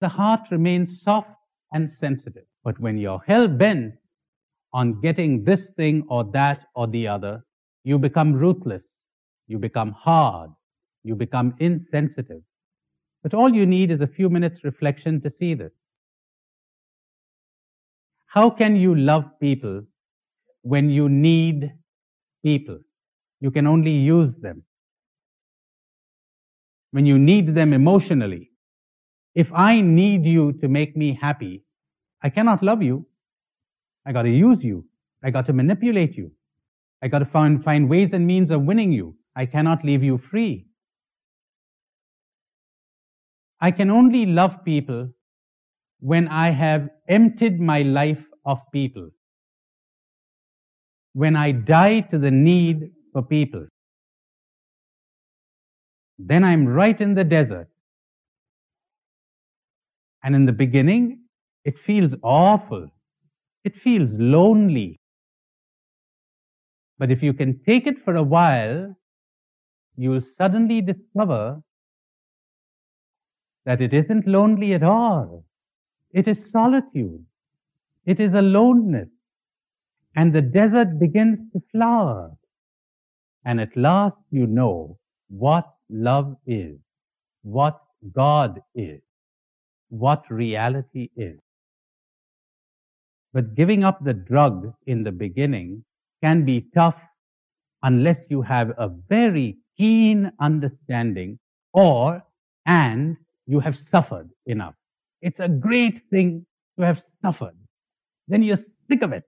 the heart remains soft and sensitive. But when you're hell bent on getting this thing or that or the other, you become ruthless. You become hard. You become insensitive. But all you need is a few minutes reflection to see this. How can you love people when you need people? You can only use them. When you need them emotionally. If I need you to make me happy, I cannot love you. I gotta use you. I got to manipulate you. I got to find, find ways and means of winning you. I cannot leave you free. I can only love people when I have emptied my life of people. When I die to the need for people. Then I'm right in the desert. And in the beginning, it feels awful. It feels lonely. But if you can take it for a while, you will suddenly discover that it isn't lonely at all. It is solitude. It is aloneness. And the desert begins to flower. And at last you know what love is, what God is, what reality is. But giving up the drug in the beginning can be tough unless you have a very keen understanding or, and you have suffered enough. It's a great thing to have suffered. Then you're sick of it.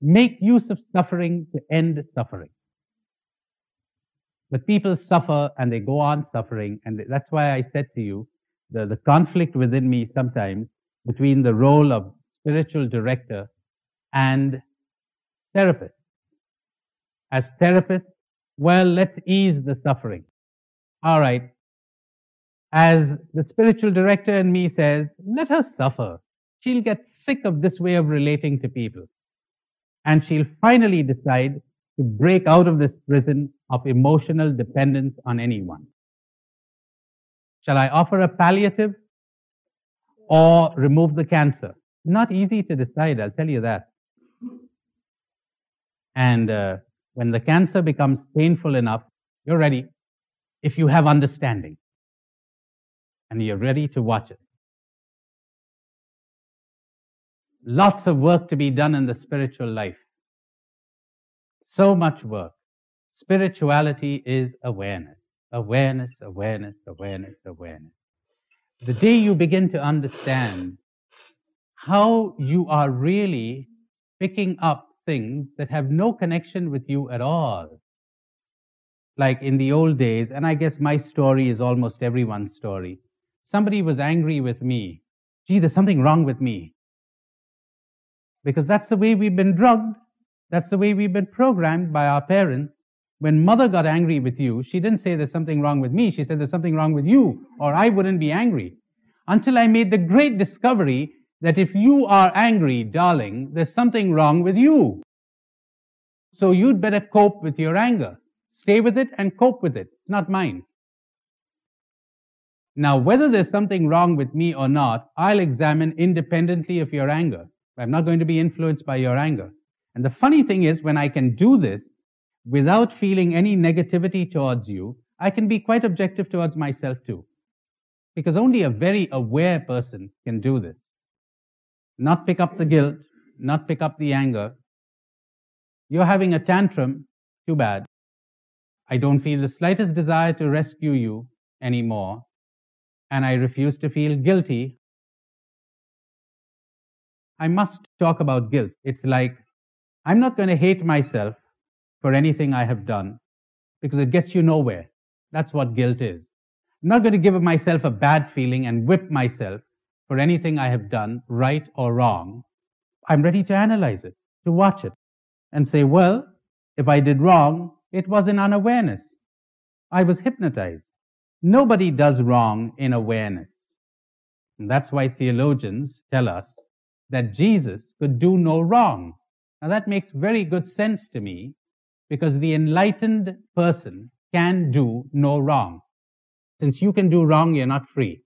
Make use of suffering to end suffering. But people suffer and they go on suffering. And that's why I said to you, the, the conflict within me sometimes between the role of spiritual director and therapist. As therapist, well, let's ease the suffering. All right. As the spiritual director in me says, let her suffer. She'll get sick of this way of relating to people. And she'll finally decide to break out of this prison of emotional dependence on anyone. Shall I offer a palliative or remove the cancer? Not easy to decide, I'll tell you that. And uh, when the cancer becomes painful enough, you're ready if you have understanding and you're ready to watch it. Lots of work to be done in the spiritual life. So much work. Spirituality is awareness. Awareness, awareness, awareness, awareness. The day you begin to understand how you are really picking up things that have no connection with you at all. Like in the old days, and I guess my story is almost everyone's story. Somebody was angry with me. Gee, there's something wrong with me. Because that's the way we've been drugged. That's the way we've been programmed by our parents. When mother got angry with you, she didn't say there's something wrong with me. She said there's something wrong with you, or I wouldn't be angry. Until I made the great discovery that if you are angry, darling, there's something wrong with you. So you'd better cope with your anger. Stay with it and cope with it. It's not mine. Now, whether there's something wrong with me or not, I'll examine independently of your anger. I'm not going to be influenced by your anger. And the funny thing is, when I can do this without feeling any negativity towards you, I can be quite objective towards myself too. Because only a very aware person can do this not pick up the guilt, not pick up the anger. You're having a tantrum, too bad. I don't feel the slightest desire to rescue you anymore, and I refuse to feel guilty. I must talk about guilt. It's like, I'm not going to hate myself for anything I have done because it gets you nowhere. That's what guilt is. I'm not going to give myself a bad feeling and whip myself for anything I have done, right or wrong, I'm ready to analyze it, to watch it, and say, well, if I did wrong, it was in unawareness. I was hypnotized. Nobody does wrong in awareness. And that's why theologians tell us that Jesus could do no wrong. Now that makes very good sense to me because the enlightened person can do no wrong. Since you can do wrong, you're not free.